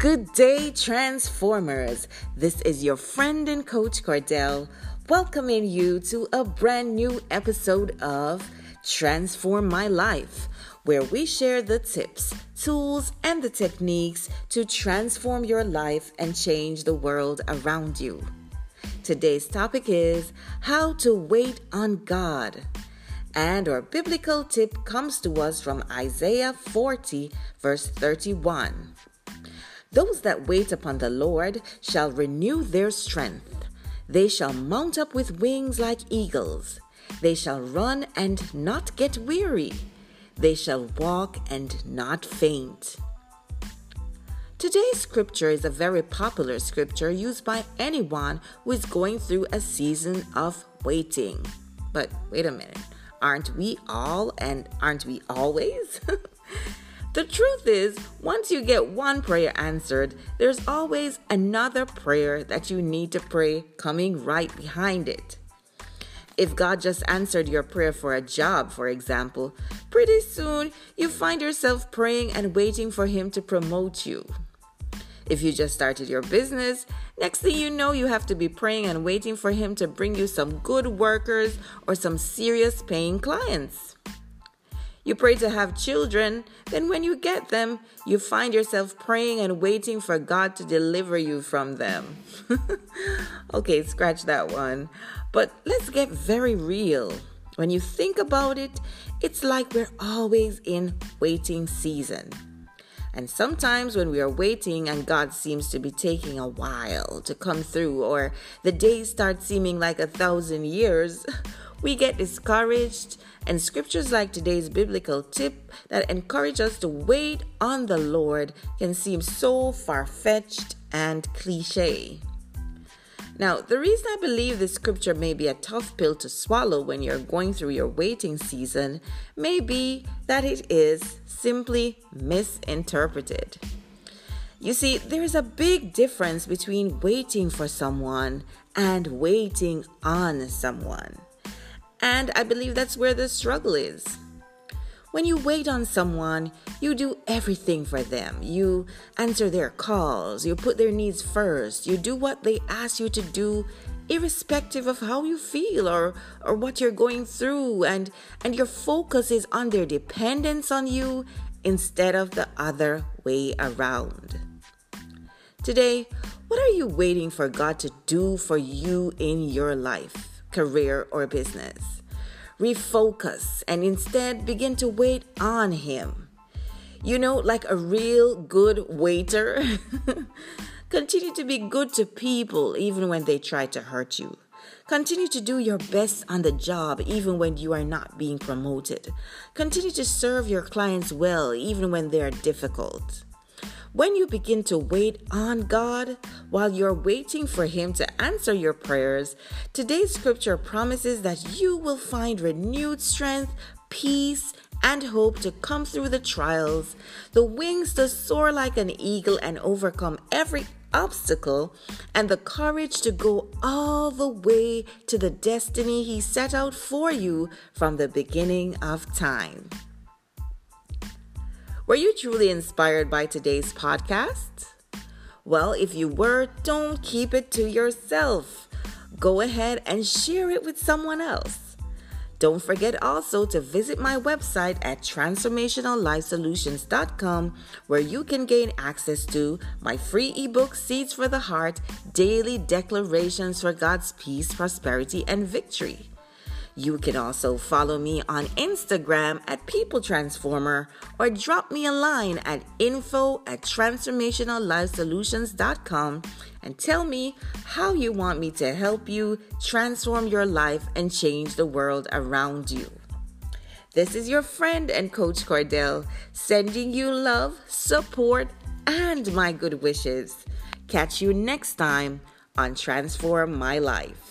Good day, Transformers. This is your friend and coach Cordell, welcoming you to a brand new episode of Transform My Life, where we share the tips, tools, and the techniques to transform your life and change the world around you. Today's topic is how to wait on God. And our biblical tip comes to us from Isaiah 40, verse 31. Those that wait upon the Lord shall renew their strength. They shall mount up with wings like eagles. They shall run and not get weary. They shall walk and not faint. Today's scripture is a very popular scripture used by anyone who is going through a season of waiting. But wait a minute, aren't we all and aren't we always? The truth is, once you get one prayer answered, there's always another prayer that you need to pray coming right behind it. If God just answered your prayer for a job, for example, pretty soon you find yourself praying and waiting for Him to promote you. If you just started your business, next thing you know, you have to be praying and waiting for Him to bring you some good workers or some serious paying clients. You pray to have children, then when you get them, you find yourself praying and waiting for God to deliver you from them. okay, scratch that one. But let's get very real. When you think about it, it's like we're always in waiting season. And sometimes when we are waiting and God seems to be taking a while to come through, or the days start seeming like a thousand years, we get discouraged and scriptures like today's biblical tip that encourage us to wait on the Lord can seem so far fetched and cliche. Now, the reason I believe this scripture may be a tough pill to swallow when you're going through your waiting season may be that it is simply misinterpreted. You see, there is a big difference between waiting for someone and waiting on someone. And I believe that's where the struggle is. When you wait on someone, you do everything for them. You answer their calls, you put their needs first, you do what they ask you to do irrespective of how you feel or or what you're going through and and your focus is on their dependence on you instead of the other way around. Today, what are you waiting for God to do for you in your life? Career, or business. Refocus and instead begin to wait on Him. You know, like a real good waiter. Continue to be good to people even when they try to hurt you. Continue to do your best on the job even when you are not being promoted. Continue to serve your clients well even when they are difficult. When you begin to wait on God while you're waiting for Him to answer your prayers, today's scripture promises that you will find renewed strength, peace, and hope to come through the trials, the wings to soar like an eagle and overcome every obstacle, and the courage to go all the way to the destiny He set out for you from the beginning of time. Were you truly inspired by today's podcast? Well, if you were, don't keep it to yourself. Go ahead and share it with someone else. Don't forget also to visit my website at transformationallifesolutions.com where you can gain access to my free ebook Seeds for the Heart Daily Declarations for God's Peace, Prosperity, and Victory. You can also follow me on Instagram at People Transformer or drop me a line at info at transformationallifesolutions.com and tell me how you want me to help you transform your life and change the world around you. This is your friend and Coach Cordell sending you love, support, and my good wishes. Catch you next time on Transform My Life.